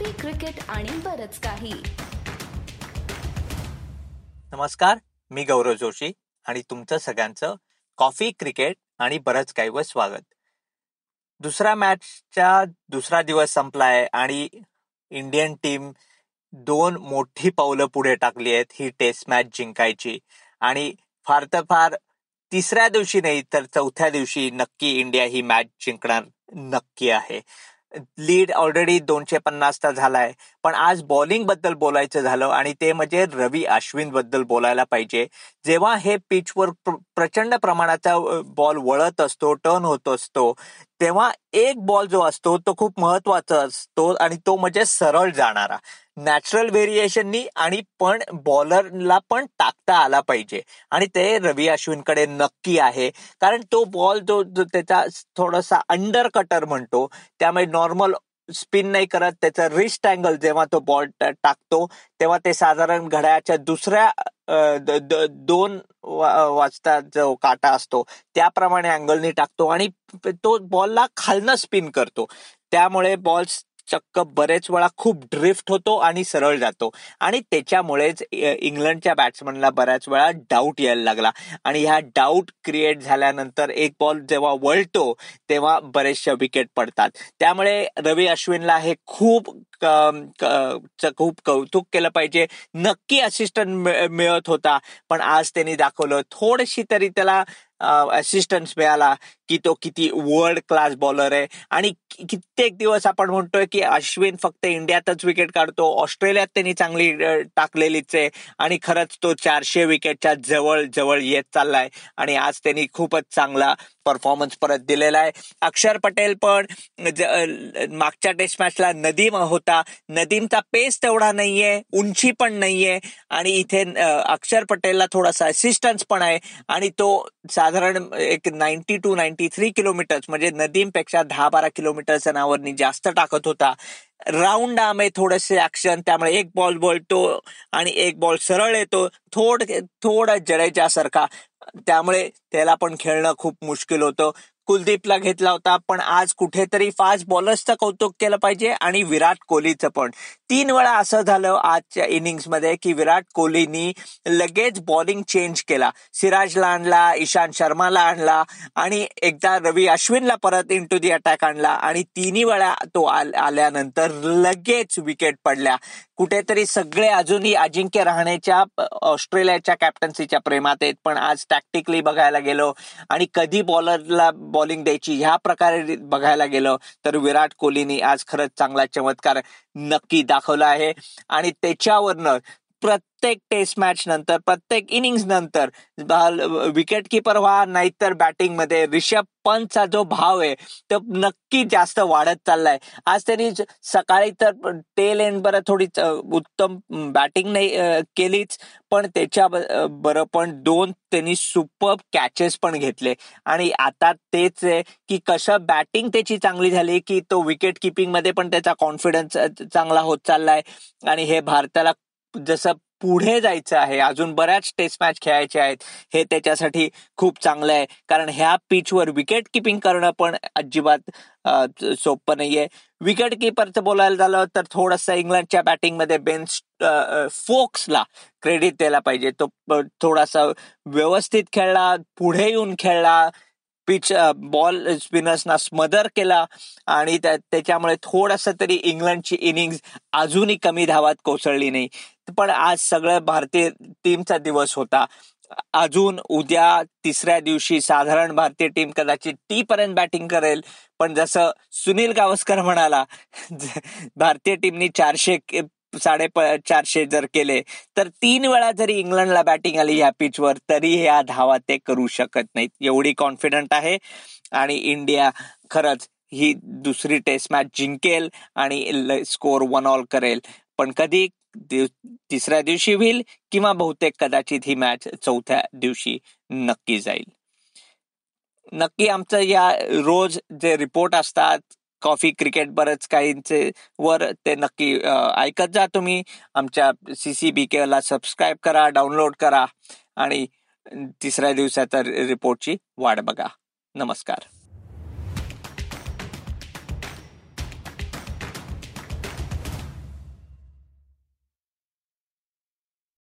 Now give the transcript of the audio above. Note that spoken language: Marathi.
कॉफी क्रिकेट आणि बरच काही. नमस्कार मी गौरव जोशी आणि तुमचं सगळ्यांचं कॉफी क्रिकेट आणि बरंच काही व स्वागत. दुसऱ्या मॅचच्या दुसरा दिवस संपलाय आणि इंडियन टीम दोन मोठी पावलं पुढे टाकली आहेत ही टेस्ट मॅच जिंकायची. आणि फार तर फार तिसऱ्या दिवशी नाही तर चौथ्या दिवशी नक्की इंडिया ही मॅच जिंकणार नक्की आहे. लीड ऑलरेडी दोनशे पन्नासचा झालाय. पण आज बॉलिंगबद्दल बोलायचं झालं आणि ते म्हणजे रवी अश्विनबद्दल बोलायला पाहिजे. जेव्हा हे पिचवर प्रचंड प्रमाणाचा बॉल वळत असतो टर्न होत असतो तेव्हा एक बॉल जो असतो तो खूप महत्त्वाचा असतो आणि तो म्हणजे सरळ जाणारा. नॅचरल व्हेरिएशननी आणि पण बॉलरला पण टाकता आला पाहिजे. आणि ते रवी अश्विनकडे नक्की आहे. कारण तो बॉल जो त्याचा थोडासा अंडर कटर म्हणतो त्यामुळे नॉर्मल स्पिन नाही करत त्याचा रिस्ट अँगल जेव्हा तो बॉल टाकतो तेव्हा ते साधारण घड्याच्या दुसऱ्या दोन वाजता जो काटा असतो त्याप्रमाणे अँगलनी टाकतो आणि तो बॉलला खालनं स्पिन करतो. त्यामुळे बॉल्स चक्क बरेच वेळा खूप ड्रिफ्ट होतो आणि सरळ जातो. आणि त्याच्यामुळेच इंग्लंडच्या बॅट्समनला बऱ्याच वेळा डाऊट यायला लागला. आणि ह्या डाऊट क्रिएट झाल्यानंतर एक बॉल जेव्हा वळतो तेव्हा बरेचशा विकेट पडतात. त्यामुळे रवी अश्विनला हे खूप खूप कौतुक केलं पाहिजे. नक्की असिस्टंट मिळत होता. पण आज त्यांनी दाखवलं थोडीशी तरी त्याला असिस्टन्स मिळाला की तो किती वर्ल्ड क्लास बॉलर आहे. आणि कित्येक दिवस आपण म्हणतोय की अश्विन फक्त इंडियातच विकेट काढतो ऑस्ट्रेलियात त्यांनी चांगली टाकलेलीच आहे. आणि खरंच तो चारशे विकेटच्या जवळ जवळ येत चाललाय. आणि आज त्यांनी खूपच चांगला परफॉर्मन्स परत दिलेला आहे. अक्षर पटेल पण मागच्या टेस्ट मॅचला नदीम होता. नदीमचा पेस तेवढा नाहीये उंची पण नाहीये आणि इथे अक्षर पटेलला थोडासा असिस्टन्स पण आहे आणि तो साधारण एक ninety two ninety three kilometres म्हणजे नदीमपेक्षा दहा बारा किलोमीटरच्या नावरनी जास्त टाकत होता. राऊंड आम आहे थोडेसे ऍक्शन त्यामुळे एक बॉल बोलतो आणि एक बॉल सरळ येतो. थोड थोडा जडेजासारखा. त्यामुळे त्याला पण खेळणं खूप मुश्किल होतं. कुलदीपला घेतला होता पण आज कुठेतरी फास्ट बॉलर्सचं कौतुक केलं पाहिजे आणि विराट कोहलीचं पण. तीन वेळा असं झालं आजच्या इनिंग्समध्ये की विराट कोहलीनी लगेच बॉलिंग चेंज केला. सिराजला आणला ईशांत शर्माला आणला आणि एकदा रवी अश्विनला परत इन टू दी अटॅक आणला आणि तिन्ही वेळा तो आल्यानंतर लगेच विकेट पडल्या. कुठेतरी सगळे अजूनही अजिंक्य राहण्याच्या ऑस्ट्रेलियाच्या कॅप्टन्सीच्या प्रेमात आहेत. पण आज टॅक्टिकली बघायला गेलो आणि कधी बॉलरला बॉलिंग द्यायची ह्या प्रकारे बघायला गेलो तर विराट कोहलीनी आज खरंच चांगला चमत्कार नक्की दाखवला. दाखवलं आहे. आणि त्याच्यावरनं प्रत्येक टेस्ट मॅच नंतर प्रत्येक इनिंग्स नंतर विकेट किपर व्हा नाहीतर बॅटिंगमध्ये रिषभ पंतचा जो भाव आहे तो नक्की जास्त वाढत चाललाय. आज त्यांनी सकाळी तर टेल एंड बरं थोडी उत्तम बॅटिंग नाही केलीच पण त्याच्या बरं पण दोन त्यांनी सुपर कॅचेस पण घेतले. आणि आता तेच आहे की कसं बॅटिंग त्याची चांगली झाली की तो विकेट किपिंगमध्ये पण त्याचा कॉन्फिडन्स चांगला होत चाललाय. आणि हे भारताला जसं पुढे जायचं आहे अजून बऱ्याच टेस्ट मॅच खेळायचे आहेत हे त्याच्यासाठी खूप चांगलं आहे. कारण ह्या पिचवर विकेट किपिंग करणं पण अजिबात सोपं नाहीये. विकेट किपरचं बोलायला झालं तर थोडंसं इंग्लंडच्या बॅटिंगमध्ये बेन फोक्सला क्रेडिट द्यायला पाहिजे. तो थोडासा व्यवस्थित खेळला पुढे येऊन खेळला पिच बॉल स्पिनर्सना स्मदर केला आणि त्याच्यामुळे थोडस तरी इंग्लंडची इनिंग अजूनही कमी धावात कोसळली नाही. पण आज सगळं भारतीय टीमचा दिवस होता. अजून उद्या तिसऱ्या दिवशी साधारण भारतीय टीम कदाचित टी पर्यंत बॅटिंग करेल. पण जसं सुनील गावस्कर म्हणाला भारतीय टीमनी चारशे साडे चारशे जर केले तर तीन वेळा जरी इंग्लंडला बॅटिंग आली या पिचवर तरी या धावा ते करू शकत नाहीत. एवढी कॉन्फिडंट आहे. आणि इंडिया खरंच ही दुसरी टेस्ट मॅच जिंकेल आणि स्कोर वन ऑल करेल. पण कधी तिसऱ्या दिवशी होईल किंवा बहुतेक कदाचित ही मॅच चौथ्या दिवशी नक्की जाईल. नक्की आमचं या रोज जे रिपोर्ट असतात कॉफी क्रिकेट बरंच काहींचे वर ते नक्की ऐकत जा तुम्ही. आमच्या सीसीबी केला सबस्क्राईब करा डाउनलोड करा आणि तिसऱ्या दिवसाच्या रिपोर्टची वाट बघा. नमस्कार.